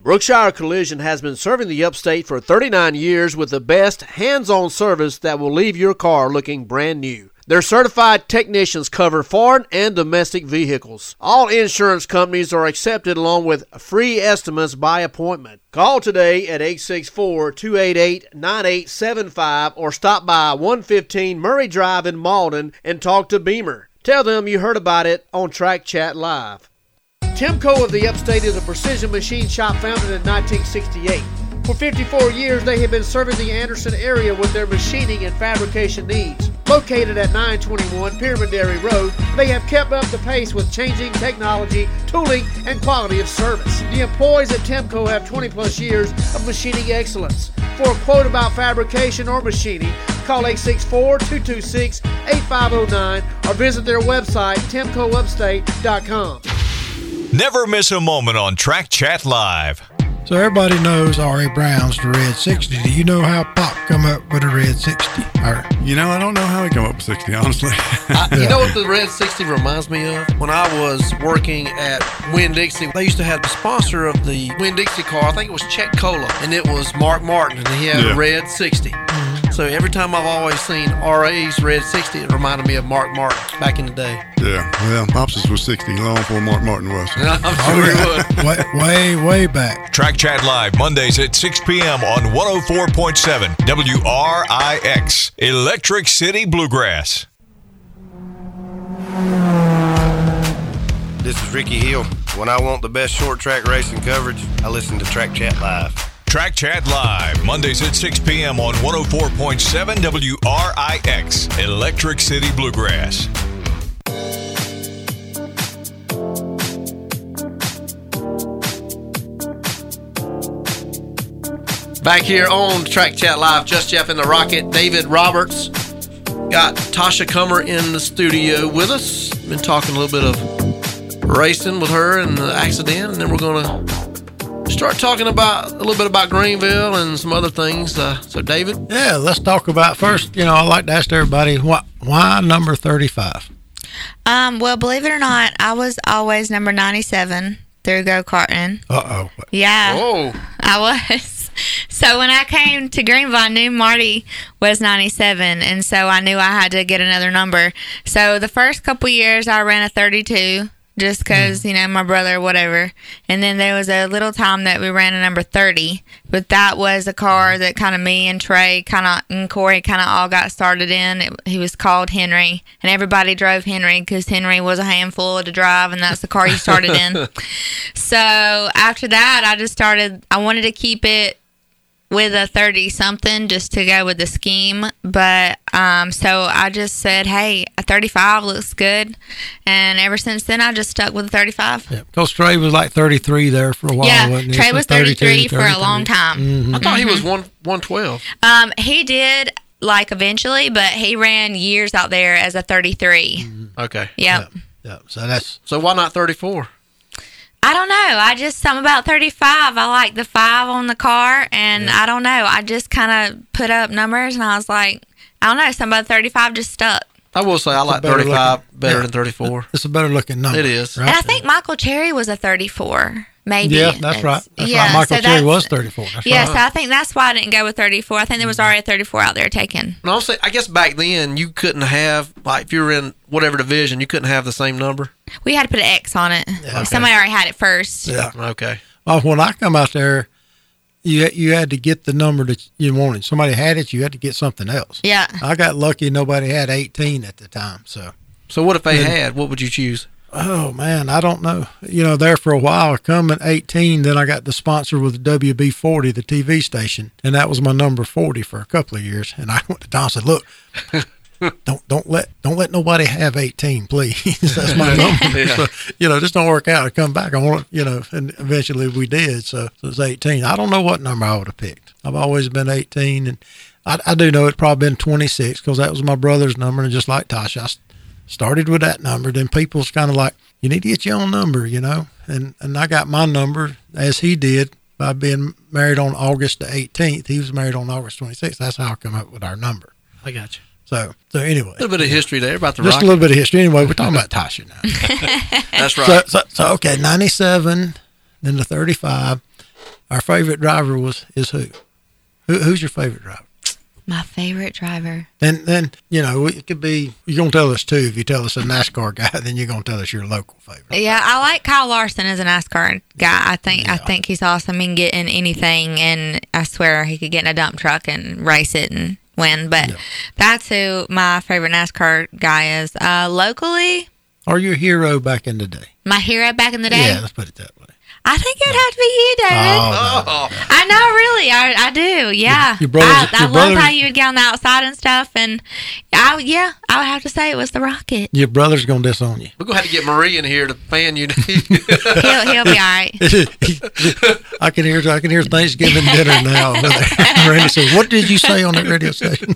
Brookshire Collision has been serving the upstate for 39 years with the best hands on service that will leave your car looking brand new. Their certified technicians cover foreign and domestic vehicles. All insurance companies are accepted along with free estimates by appointment. Call today at 864 288 9875 or stop by 115 Murray Drive in Mauldin and talk to Beamer. Tell them you heard about it on Track Chat Live. Timco of the Upstate is a precision machine shop founded in 1968. For 54 years, they have been serving the Anderson area with their machining and fabrication needs. Located at 921 Pearman Dairy Road, they have kept up the pace with changing technology, tooling, and quality of service. The employees at Timco have 20 plus years of machining excellence. For a quote about fabrication or machining, call 864 226 8509 or visit their website, timcoupstate.com. Never miss a moment on Track Chat Live. So everybody knows R.A. Brown's the Red 60. Do you know how Pop come up with a Red 60? Or, You know, I don't know how he come up with 60, honestly. [laughs] I, you know what the Red 60 reminds me of? When I was working at Winn Dixie, they used to have the sponsor of the Winn Dixie car. I think it was Chek Cola, and it was Mark Martin, and he had Yeah. a Red 60. So every time I've always seen RA's Red 60, it reminded me of Mark Martin back in the day. yeah, well, Popsis was 60 long before Mark Martin was. [laughs] I'm oh, sure he would. way, way, way back. Track Chat Live Mondays at 6 p.m. on 104.7 WRIX, Electric City Bluegrass. This is Ricky Hill. When I want the best short track racing coverage, I listen to Track Chat Live. Track Chat Live Mondays at 6 p.m. on 104.7 WRIX, Electric City Bluegrass. Back here on Track Chat Live, Just Jeff and the Rocket, David Roberts. Got Tasha Kummer in the studio with us. Been talking a little bit of racing with her and the accident, and then we're going to start talking about a little bit about Greenville and some other things. Uh, so, David, Yeah, let's talk about first. You know, I like to ask everybody why, why number 35? Um, well, believe it or not, I was always number 97 through go karting. Uh oh. Yeah, oh, I was. [laughs] So when I came to Greenville, I knew Marty was 97, and so I knew I had to get another number. So the first couple years, I ran a 32 just because, mm. you know, my brother, whatever. And then there was a little time that we ran a number 30, but that was a car mm. that kind of me and Trey kind of, and Corey kind of all got started in. It, he was called Henry, and everybody drove Henry because Henry was a handful to drive, and that's the car you started in. [laughs] So after that, I just started, I wanted to keep it with a 30 something just to go with the scheme. But um, so I just said, hey, a 35 looks good. And ever since then, I just stuck with a 35. Yeah, because Trey was like 33 there for a while, Yeah, wasn't? Trey So was 33 for a long time. Mhm. I thought he was one 112. Um, he did like eventually, but he ran years out there as a 33. Okay. Yep. Yeah, so that's So, why not 34? I don't know. I just something about 35. I like the five on the car, and I don't know. I just kind of put up numbers, and I was like, I don't know. Something about 35 just stuck. I will say I like better 35 looking- better yeah. than 34. it's a better looking number. It is. right? And I think Michael Cherry was a 34, maybe. Yeah, that's right. That's yeah, right. Michael so Cherry was 34. That's Yeah, right. so I think that's why I didn't go with 34. I think there was mm-hmm. already a 34 out there taken. And also, I guess back then you couldn't have like if you were in whatever division, you couldn't have the same number. We had to put an X on it. Somebody already had it first. Yeah. Okay. Well, when I come out there, you you had to get the number that you wanted. Somebody had it, you had to get something else. Yeah. I got lucky; nobody had 18 at the time. So, So what if they Then- had? What would you choose? Oh man, I don't know. You know, there for a while, I come at 18, then I got the sponsor with the WB40, the TV station, and that was my number 40 for a couple of years. And I [laughs] went to Don and said, "Look, [laughs] don't don't let don't let nobody have 18, please. [laughs] That's my number. Yeah. So, you know, this don't work out. I come back. I want you know, and eventually we did. So, so it's 18. I don't know what number I would have picked. I've always been 18, and I, I do know it probably been 26 because that was my brother's number, and just like Tasha, I started with that number. Then people's kind of like, you need to get your own number, you know, and and I got my number as he did by being married on August the 18th. He was married on August 26th. That's how I come up with our number. I got you. So so anyway, A little bit of history there about the just Rocket. a little bit of history. Anyway, we're talking about Tasha now. [laughs] That's So, right. so, so okay, 97, then the 35. Our favorite driver was is who? who who's your favorite driver? My favorite driver. And then you know it could be you're gonna tell us too. If you tell us a NASCAR guy, [laughs] then you're gonna tell us your local favorite. Yeah, I like Kyle Larson as a NASCAR guy. I think I think he's awesome. He can get in anything, and I swear he could get in a dump truck and race it and win. But that's who my favorite NASCAR guy is. Uh, locally, Are your hero back in the day? my hero back in the day. Yeah, let's put it that way. I think it would have to be you, David. Oh, I know, really, I, I do. Yeah, your brothers- I, I your love how you would get on the outside and stuff. And I, yeah, I would have to say it was the Rocket. Your brother's gonna disown you. We're gonna have to get Marie in here to fan you. [laughs] He'll, he'll be all right. [laughs] I can hear I can hear Thanksgiving dinner now. over [laughs] there. Randy says, "What did you say on that radio station?"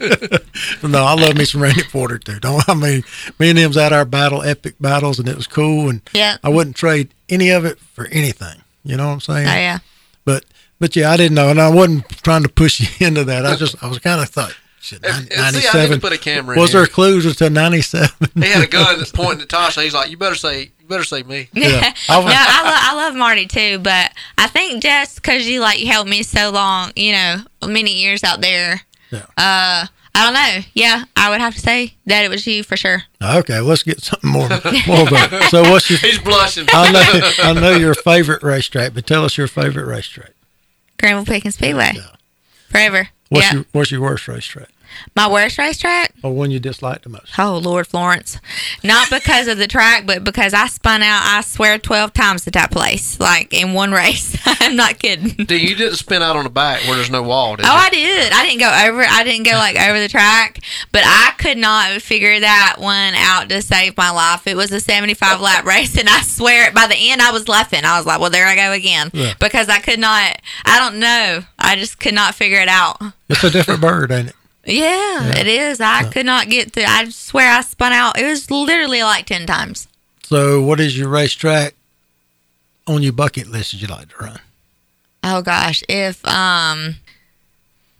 no, I love me some Randy Porter too. Don't I mean me and him's at our battle, epic battles, and it was cool. And Yeah. I wouldn't trade any of it for anything. You know what I'm saying? Oh yeah. But but yeah, I didn't know, and I wasn't trying to push [laughs] you into that. I just I was kind of thought. Shit, And- and see, I ninety need to put a camera in Was here. there clues to ninety seven? he had a gun [laughs] that's pointing at Tasha. He's like, "You better say, you better say me." Yeah. [laughs] no, I, lo- I love Marty too, but I think just because you like helped me so long, you know, many years out there. Yeah. Uh, I don't know. Yeah, I would have to say that it was you for sure. Okay, let's get something more [laughs] more about. It. So what's your? He's blushing. I know I [laughs] know your favorite racetrack, but tell us your favorite racetrack. Greenville Pickens Speedway. Yeah. Forever. What's yeah. your What's your worst racetrack, My worst racetrack? or one you dislike the most? Oh Lord, Florence. Not because of the track, but because I spun out. I swear, twelve times at that place, like in one race. [laughs] I'm not kidding. Dude, you didn't spin out on the back where there's no wall, did Oh, you? I did. I didn't go over. I didn't go like over the track, but I could not figure that one out to save my life. It was a 75 lap race, and I swear by the end I was laughing. I was like, "Well, there I go again," Yeah. because I could not. I don't know. I just could not figure it out. It's a different bird, ain't it? Yeah, it is. I could not get through. I swear I spun out. It was literally like ten times. So, what is your racetrack on your bucket list that you like to run? Oh gosh, if um,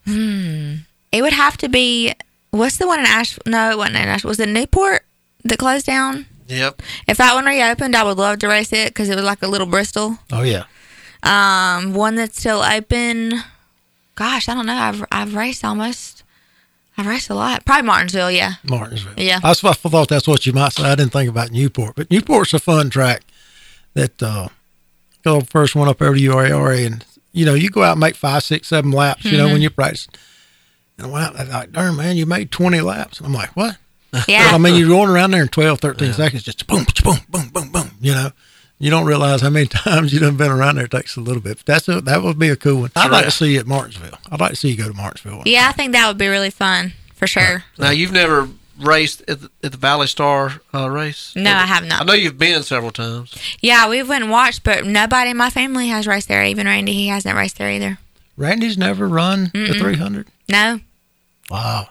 hmm, it would have to be. What's the one in Ash? No, it wasn't in Ash. Was it Newport that closed down? Yep. If that one reopened, I would love to race it because it was like a little Bristol. Oh yeah, Um, one that's still open. Gosh, I don't know. I've I've raced almost. I've raced a lot. Probably Martinsville. Yeah. Martinsville. Yeah. I thought that's what you might say. I didn't think about Newport, but Newport's a fun track. That uh, go first one up over to URA, and you know you go out and make five, six, seven laps. You know when Mhm. you practice. And I went out and I like, darn man, you made twenty laps. And I'm like, what? Yeah. [laughs] I mean, you're going around there in 12, 13 seconds, just boom, boom, boom, boom, boom. You know, you don't realize how many [laughs] times you done been around there. It takes a little bit. But that's a, that would be a cool one. I'd like to see you at Martinsville. I'd like to see you go to Martinsville. Yeah, I think that would be really fun for sure. Now you've never raced at the, at the Valley Star uh, race. No, I have not. I know you've been several times. Yeah, we went and watched, but nobody in my family has raced there. Even Randy, he hasn't raced there either. Randy's never run the Mm-mm. 300. No. Wow,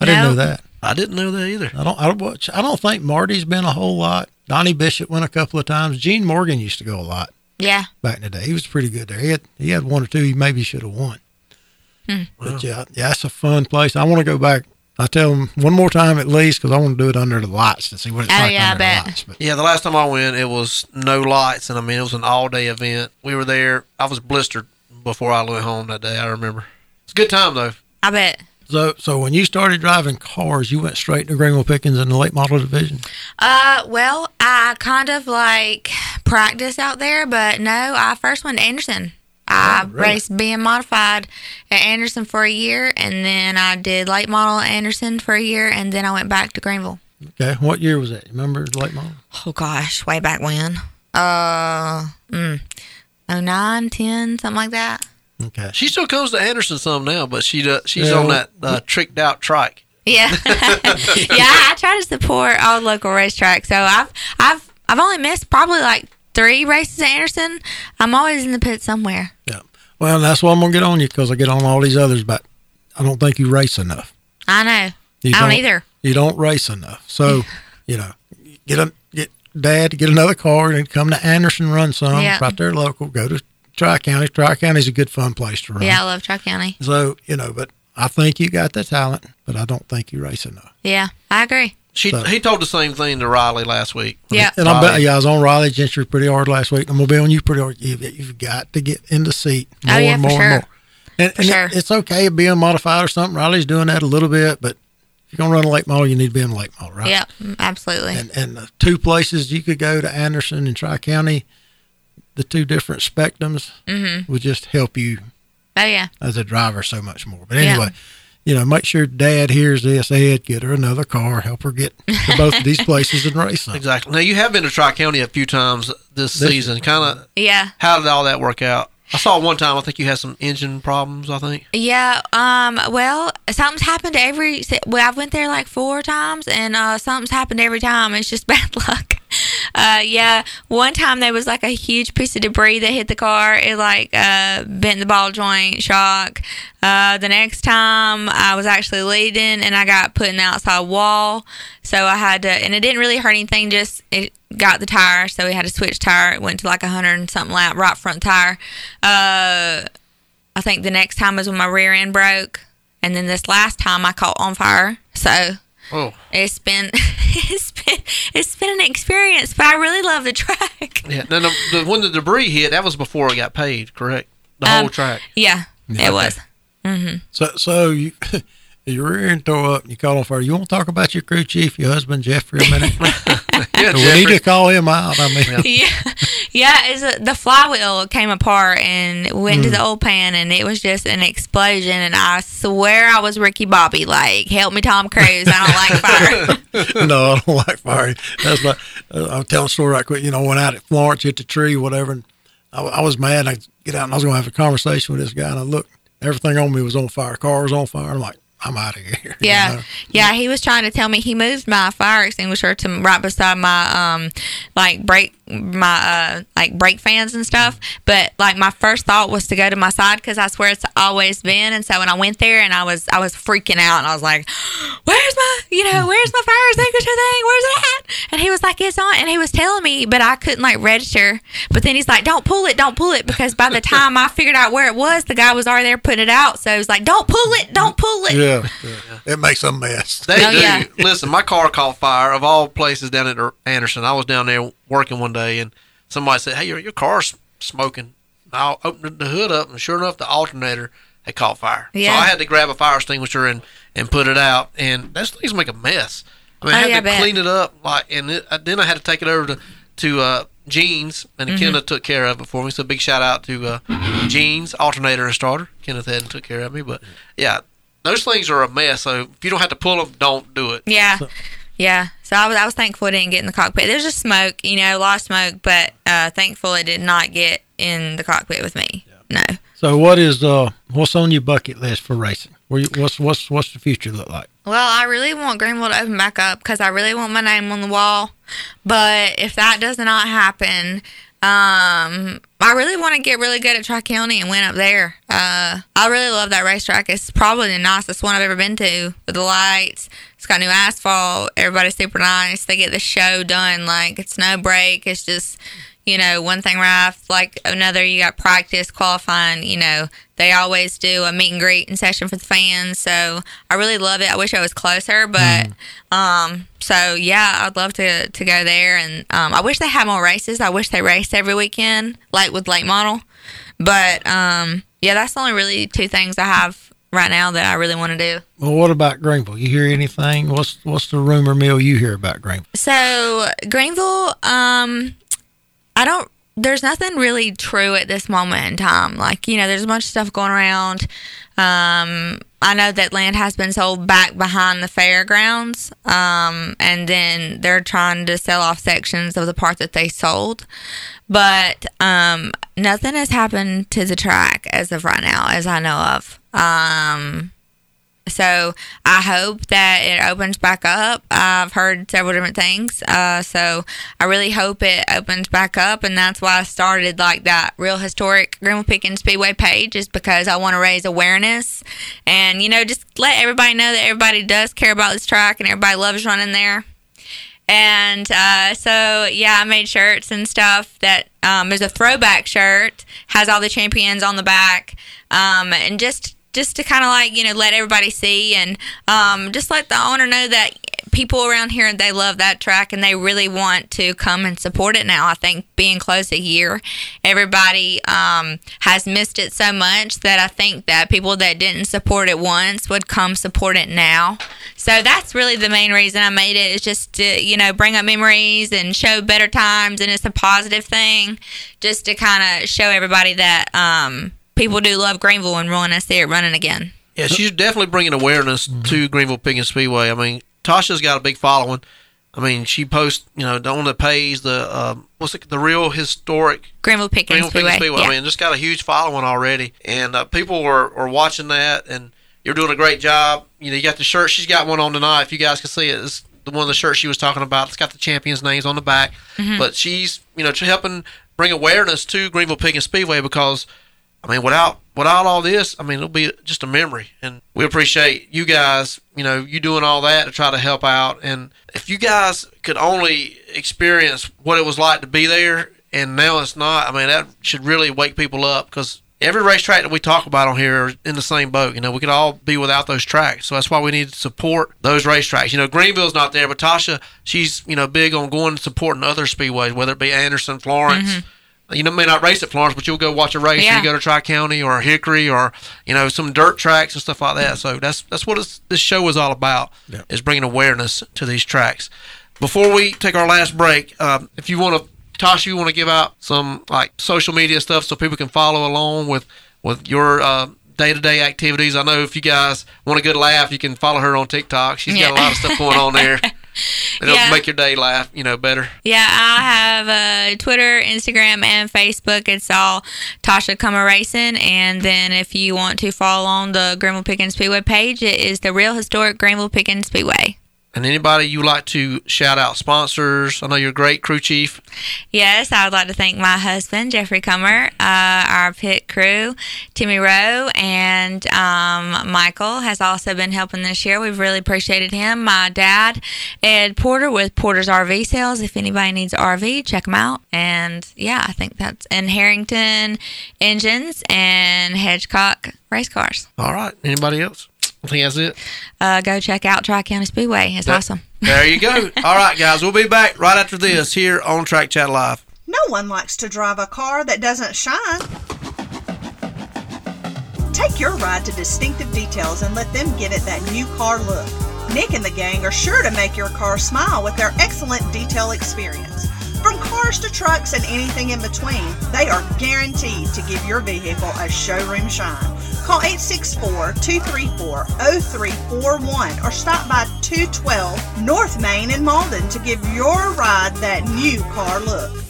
I didn't know that. I didn't know that either. I don't. I don't watch. I don't think Marty's been a whole lot. Donnie Bishop went a couple of times. Gene Morgan used to go a lot Yeah. back in the day. He was pretty good there. He had he had one or two. He maybe should have won. Hmm. But yeah, yeah, it's a fun place. I want to go back. I tell them one more time at least because I want to do it under the lights to see what it's Oh, like yeah, I under bet. the lights. But Yeah, the last time I went, it was no lights, and I mean it was an all day event. We were there. I was blistered before I went home that day. I remember. It's a good time though. I bet. So so when you started driving cars, you went straight to Greenville Pickens in the late model division. Uh, well, I kind of like practice out there, but no, I first went to Anderson. I Oh, really? raced being modified at Anderson for a year, and then I did late model at Anderson for a year, and then I went back to Greenville. Okay, what year was that? Remember late model? Oh gosh, way back when. Uh, mm, 09, 10, something like that. Okay. She still comes to Anderson some now, but she does, she's Yeah, on that uh, tricked out trike. Yeah, [laughs] [laughs] yeah. I try to support all local racetracks. So I've I've I've only missed probably like three races at Anderson. I'm always in the pit somewhere. Yeah. Well, that's why I'm gonna get on you because I get on all these others, but I don't think you race enough. I know. You I don't either. You don't race enough. So, [laughs] you know, get a get dad to get another car and come to Anderson run some Yeah. right there local. Go to Tri County. Tri County's a good fun place to run. Yeah, I love Tri County. So you know, but I think you got the talent, but I don't think you race enough. Yeah, I agree. She, So- he told the same thing to Riley last week. Yeah. And I'm, Riley. yeah, I was on Riley Gentry pretty hard last week. I'm gonna be on you pretty hard. You've, you've got to get in the seat more Oh, yeah, and more sure. and more. And, and sure. it, it's okay being modified or something. Riley's doing that a little bit, but if you're gonna run a late model, you need to be in a late model, right? Yeah, mm, absolutely. And and the two places you could go to Anderson and Tri County, the two different spectrums Mhm. would just help you oh yeah. as a driver so much more. But Yeah. anyway, you know, make sure Dad hears this. Ed, get her another car. Help her get to [laughs] both of these places and race them. Exactly. Now you have been to Tri County a few times this, This- season. Kind of. Yeah. How did all that work out? I saw one time. I think you had some engine problems. I think. Yeah. Um. Well, something's happened every. Well, I've went there like four times, and uh, something's happened every time. It's just [laughs] bad luck. [laughs] Uh. Yeah. One time there was like a huge piece of debris that hit the car. It like uh bent the ball joint, shock. Uh. The next time I was actually leading, and I got put in the outside wall, so I had to. And it didn't really hurt anything. Just it got the tire, so we had to switch tire. It went to like a hundred and something lap, right front tire. Uh. I think the next time was when my rear end broke, and then this last time I caught on fire. So Oh. it's been [laughs] it's been it's been an experience, but I really love the track. Yeah. Now, the, the, when the debris hit, that was before I got paid. Correct. The whole Um, track. Yeah, Yeah. it was. hmm So, so you, [laughs] your rear end tore up and you caught on fire. You want to talk about your crew chief, your husband, Jeff, for a minute? [laughs] [laughs] Yeah, we need to call him out. I mean, yeah, [laughs] yeah. It's a, the flywheel came apart and went to Mm. the old pan, and it was just an explosion. And I swear I was Ricky Bobby. Like, help me, Tom Cruise. I don't like fire. [laughs] no, I don't like fire. That's like uh, I'll tell a story right quick. You know, I went out at Florence, hit the tree, whatever, and I, I was mad. I get out and I was going to have a conversation with this guy, and I looked, everything on me was on fire. Car was on fire. I'm like, I'm out of here. [laughs] you Yeah, know? yeah. He was trying to tell me he moved my fire extinguisher to right beside my um like brake my uh like brake fans and stuff. But like my first thought was to go to my side because that's where it's always been. And so when I went there and I was I was freaking out and I was like, "Where's my you know where's my fire extinguisher thing? Where's it at?" And he was like, "It's on." And he was telling me, but I couldn't like register. But then he's like, "Don't pull it, don't pull it," because by the [laughs] time I figured out where it was, the guy was already there putting it out. So he was like, "Don't pull it, don't pull it." Yeah, yeah. it makes a mess. They Oh, do. yeah. Listen, my car caught fire of all places down at Anderson. I was down there working one day, and somebody said, "Hey, your your car's smoking." I opened the hood up, and sure enough, the alternator had caught fire. Yeah. So I had to grab a fire extinguisher and and put it out, and those things make a mess. I mean, I Oh, had yeah, to bet. clean it up, like, and it, then I had to take it over to to uh, Jeans, and Mhm. Kenneth took care of it for me. So big shout out to uh, Jeans, alternator and starter. Kenneth had and took care of me, but yeah, those things are a mess. So if you don't have to pull them, don't do it. Yeah. Yeah. So I was I was thankful it didn't get in the cockpit. There's just smoke, you know, a lot of smoke, but uh thankful it did not get in the cockpit with me. No. So, what is uh, what's on your bucket list for racing? Where you, what's what's what's the future look like? Well, I really want Greenville to open back up because I really want my name on the wall. But if that does not happen, um, I really want to get really good at Tri County and win up there. Uh, I really love that racetrack. It's probably the nicest one I've ever been to with the lights. It's got new asphalt. Everybody's super nice. They get the show done. Like it's no break. It's just you know one thing right after like another. You got practice qualifying. You know they always do a meet and greet and session for the fans. So I really love it. I wish I was closer, but um, so yeah, I'd love to to go there. And um, I wish they had more races. I wish they raced every weekend, like with late model. But um, yeah, that's the only really two things I have right now that I really want to do. Well, what about Greenville? You hear anything? What's what's the rumor mill you hear about Greenville? So Greenville, um, I don't. There's nothing really true at this moment in time. Like you know, there's a bunch of stuff going around. Um, I know that land has been sold back behind the fairgrounds, um, and then they're trying to sell off sections of the part that they sold. But um, nothing has happened to the track as of right now, as I know of. Um, So I hope that it opens back up. I've heard several different things. Uh, so I really hope it opens back up. And that's why I started like that real historic Greenville Pickens Speedway page is because I want to raise awareness and, you know, just let everybody know that everybody does care about this track and everybody loves running there. And uh, so, yeah, I made shirts and stuff that um, there's a throwback shirt, has all the champions on the back, um, and just just to kind of like you know let everybody see and um, just let the owner know that people around here they love that track and they really want to come and support it now. I think being close a year, everybody um, has missed it so much that I think that people that didn't support it once would come support it now. So that's really the main reason I made it is just to you know bring up memories and show better times and it's a positive thing, just to kind of show everybody that um, people do love Greenville and want I see it running again. Yeah, she's definitely bringing awareness to Greenville Pickens Speedway. I mean, Tasha's got a big following. I mean, she posts, you know, on the page the um, what's it, the real historic Greenville Pickens Greenville Speedway. Pickens Speedway. Yeah. I mean, just got a huge following already, and uh, people are, are watching that, and you're doing a great job. You know, you got the shirt. She's got one on tonight. If you guys can see it, it's the one of the shirts she was talking about. It's got the champions' names on the back, Mhm. but she's you know helping bring awareness to Greenville Pickens Speedway because I mean, without without all this, I mean, it'll be just a memory. And we appreciate you guys, you know, you doing all that to try to help out. And if you guys could only experience what it was like to be there, and now it's not, I mean, that should really wake people up because every racetrack that we talk about on here are in the same boat. You know, we could all be without those tracks. So that's why we need to support those racetracks. You know, Greenville's not there, but Tasha, she's, you know, big on going and supporting other speedways, whether it be Anderson, Florence Mhm. You know, may not race at Florence, but you'll go watch a race. Yeah. You go to Tri County or Hickory or you know some dirt tracks and stuff like that. So that's that's what it's, this show is all about yeah. is bringing awareness to these tracks. Before we take our last break, um, if you want to, Tasha, you want to give out some like social media stuff so people can follow along with with your uh, day-to-day activities. I know if you guys want a good laugh, you can follow her on TikTok. She's got a lot of stuff going on there. [laughs] It'll Yeah. make your day laugh, you know, better. Yeah, I have uh, Twitter, Instagram, and Facebook. It's all Tasha Kummer Racing. And then if you want to follow on the Greenville Pickens Speedway page, it is the Real Historic Greenville Pickens Speedway. And anybody you like to shout out sponsors? I know you're a great crew chief. Yes, I would like to thank my husband, Jeffrey Kummer, uh, our pit crew, Timmy Rowe, and um, Michael has also been helping this year. We've really appreciated him. My dad, Ed Porter, with Porter's RV Sales. If anybody needs RV, check them out. And yeah, I think that's in Harrington Engines and Hedgecock Race Cars. All right. Anybody else? I think that's it. Uh, go check out Tri County Speedway. It's That- awesome. There you go. [laughs] All right, guys. We'll be back right after this here on Track Chat Live. No one likes to drive a car that doesn't shine. Take your ride to Distinctive Details and let them give it that new car look. Nick and the gang are sure to make your car smile with their excellent detail experience. From cars to trucks and anything in between, they are guaranteed to give your vehicle a showroom shine. Call 864-234-0341 or stop by 212 North Main in Mauldin to give your ride that new car look.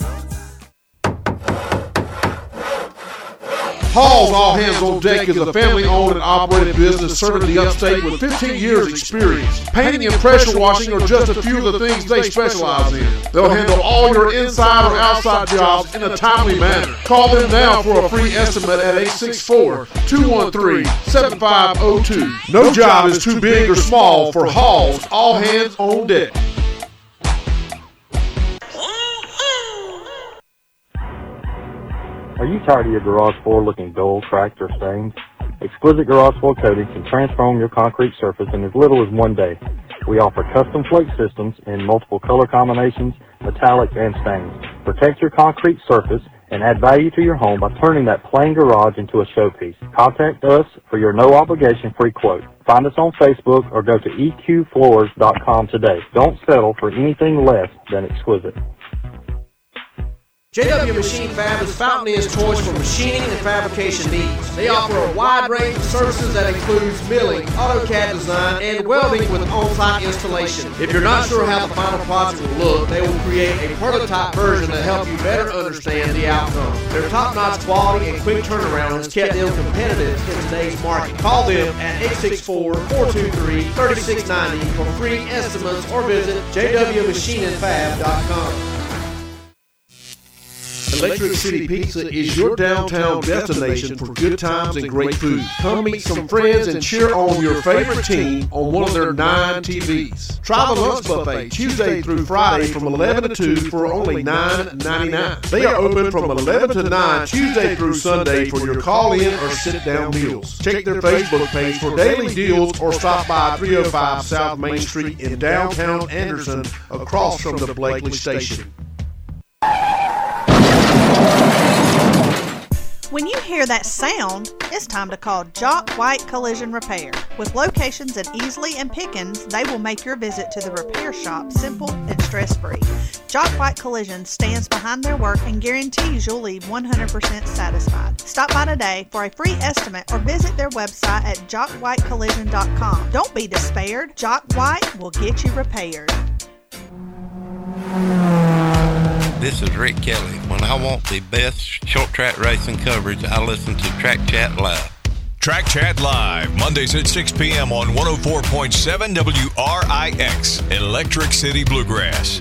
Hall's All Hands on Deck is a family owned and operated business serving the upstate with 15 years experience. Painting and pressure washing are just a few of the things they specialize in. They'll handle all your inside or outside jobs in a timely manner. Call them now for a free estimate at 864-213-7502. No job is too big or small for Hall's All Hands on Deck. Are you tired of your garage floor looking dull, cracked, or stained? Exquisite Garage Floor Coating can transform your concrete surface in as little as one day. We offer custom flake systems in multiple color combinations, metallics, and stains. Protect your concrete surface and add value to your home by turning that plain garage into a showpiece. Contact us for your no obligation free quote. Find us on Facebook or go to eqfloors.com today. Don't settle for anything less than exquisite. JW Machine Fab is Fountain's choice for machining and fabrication needs. They offer a wide range of services that includes milling, AutoCAD design, and welding with on-site installation. If you're not sure how the final project will look, they will create a prototype version to help you better understand the outcome. Their top-notch quality and quick turnaround has kept them competitive in today's market. Call them at 864-423-3690 for free estimates or visit jwmachiningfab.com. Electric City Pizza is your downtown destination for good times and great food. Come meet some friends and cheer on your favorite team on one of their nine TVs. Try the lunch buffet Tuesday through Friday from 11 to 2 for only $9.99. They are open from 11 to 9 Tuesday through Sunday for your call in or sit down meals. Check their Facebook page for daily deals or stop by 305 South Main Street in downtown Anderson across from the Bleckley Station. When you hear that sound, it's time to call Jock White Collision Repair. With locations in Easley and Pickens, they will make your visit to the repair shop simple and stress free. Jock White Collision stands behind their work and guarantees you'll leave 100% satisfied. Stop by today for a free estimate or visit their website at jockwhitecollision.com. Don't be despaired, Jock White will get you repaired. This is Rick Kelly. When I want the best short track racing coverage, I listen to Track Chat Live. Track Chat Live, Mondays at 6 p.m. on 104.7 WRIX, Electric City Bluegrass.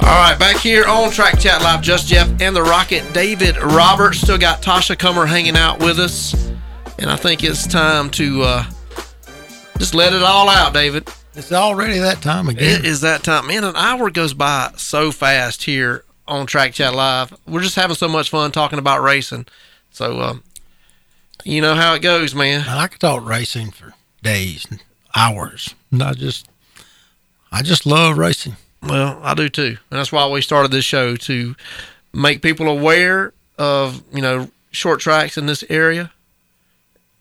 All right, back here on Track Chat Live, Just Jeff and the Rocket, David Roberts. Still got Tasha Kummer hanging out with us. And I think it's time to uh, just let it all out, David. It's already that time again. It is that time. Man, an hour goes by so fast here on Track Chat Live. We're just having so much fun talking about racing. So, um, you know how it goes, man. I could talk racing for days, and hours. And I just, I just love racing. Well, I do too. And that's why we started this show to make people aware of, you know, short tracks in this area.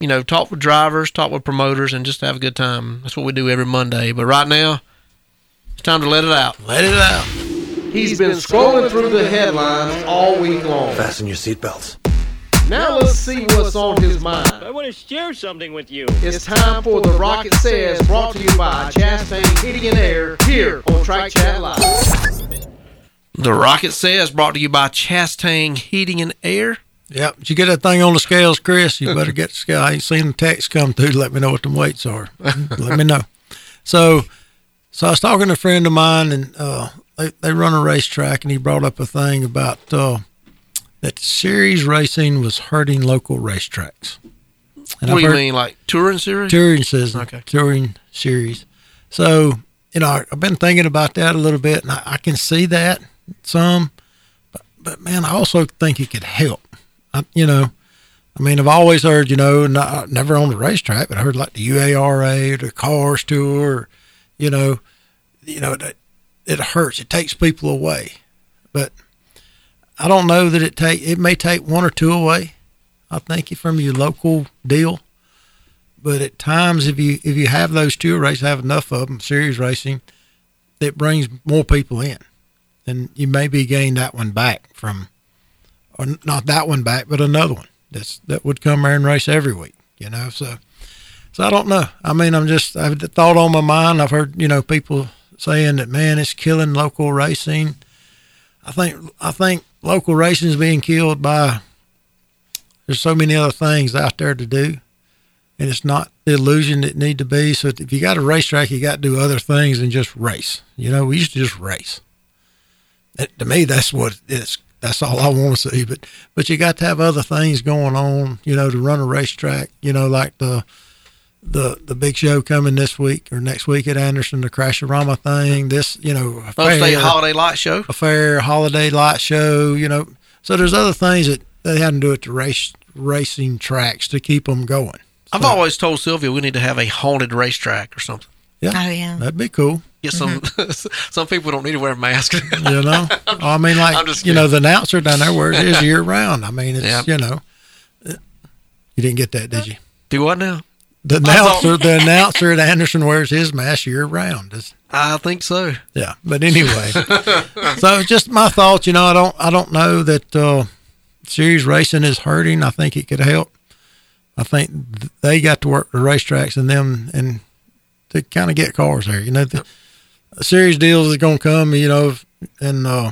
You know, talk with drivers, talk with promoters, and just have a good time. That's what we do every Monday. But right now, it's time to let it out. Let it out. He's been scrolling through the headlines all week long. Fasten your seatbelts. Now let's see what's on his mind. I want to share something with you. It's time for the Rocket Says, brought to you by Chastain Heating and Air, here on Track Chat Live. The Rocket Says, brought to you by Chastain Heating and Air. Yep. Did you get that thing on the scales, Chris? You better get the scale. I ain't seen the text come through to let me know what the weights are. let me know. So, so I was talking to a friend of mine, and uh, they they run a racetrack, and he brought up a thing about uh, that series racing was hurting local racetracks. what And do I've you heard- mean, like touring series? touring series. Okay. touring series. So you know, I- I've been thinking about that a little bit, and I, I can see that some, but but man, I also think it could help. You know, I mean, I've always heard, you know, not, never on the racetrack, but I heard like the UARA, the Cars Tour, you know, you know, that it hurts. It takes people away, but I don't know that it take. It may take one or two away. I think you from your local deal but at times if you if you have those tour races have enough of them series racing it brings more people in and you maybe gain that one back from or not that one back but another one that's that would come there and race every week you know so so i don't know i mean i'm just i've thought on my mind i've heard you know people saying that man it's killing local racing i think i think local racing is being killed by there's so many other things out there to do and it's not the illusion it need to be. So if you got a racetrack, you got to do other things than just race. You know, we used to just race. That, to me, that's what it is. That's all I want to see. But but you got to have other things going on. You know, to run a racetrack. You know, like the the the big show coming this week or next week at Anderson, the Crasherama thing. This you know, a State Holiday Light Show. a fair holiday light show, you know. So there's other things that they had to do at the race racing tracks to keep them going. I've always told Sylvia we need to have a haunted racetrack or something. Yeah. Oh yeah. That'd be cool. Get some [laughs] some people don't need to wear masks. [laughs] You know, I mean, like you know, the announcer down there where it is year round. I mean, it's Yeah. you know, you didn't get that, did you? Do what now? The announcer, the announcer at Anderson wears his mask year round. It's- I think so. yeah, but anyway, so just my thoughts. You know, I don't, I don't know that uh, series racing is hurting. I think it could help. I think they got to work the racetracks and them and to kind of get cars there. You know, the, the series deals is going to come. You know, and uh,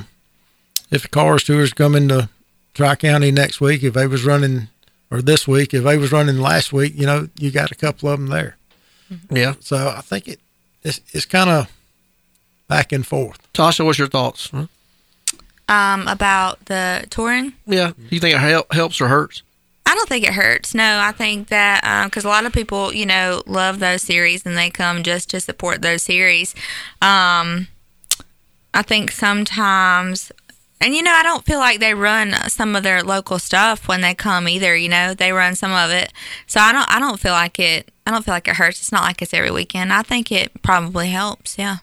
if the cars tours come into Tri County next week, if they was running or this week, if they was running last week, you know, you got a couple of them there. Yeah. So I think it it's, it's kind of back and forth. Tasha, what's your thoughts? Huh? Um, about the touring. Yeah. You think it help, helps or hurts? I don't think it hurts. No, I think that because a lot of people, you know, love those series and they come just to support those series. Um, I think sometimes, and you know, I don't feel like they run some of their local stuff when they come either. You know, they run some of it, so I don't. I don't feel like it. I don't feel like it hurts. It's not like it's every weekend. I think it probably helps. Yeah.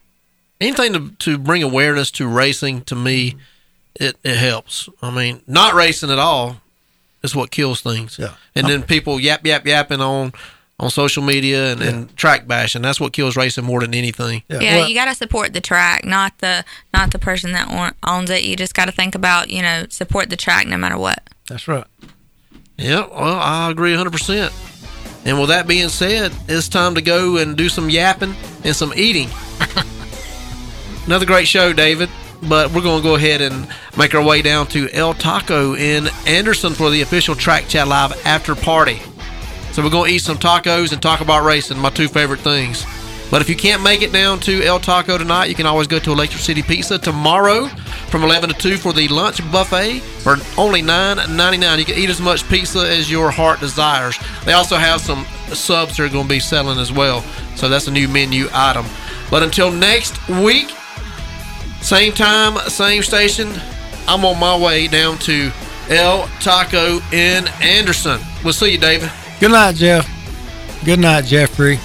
anything to, to bring awareness to racing to me it, it helps i mean not racing at all is what kills things yeah and then people yap yap yapping on on social media and, and track bashing that's what kills racing more than anything Yeah, you got to support the track, not the not the person that owns it. You just got to think about, you know, support the track no matter what. That's right. Yeah, well, I agree 100%. And with that being said, it's time to go and do some yapping and some eating. [laughs] Another great show, David. But we're going to go ahead and make our way down to El Taco in Anderson for the official Track Chat Live after party. So we're going to eat some tacos and talk about racing, my two favorite things. But if you can't make it down to El Taco tonight, you can always go to Electric City Pizza tomorrow from 11 to 2 for the lunch buffet for only $9.99. You can eat as much pizza as your heart desires. They also have some subs they're going to be selling as well. So that's a new menu item. But until next week, same time, same station, I'm on my way down to El Taco in Anderson. We'll see you, David. Good night, Jeff. Good night, Jeffrey.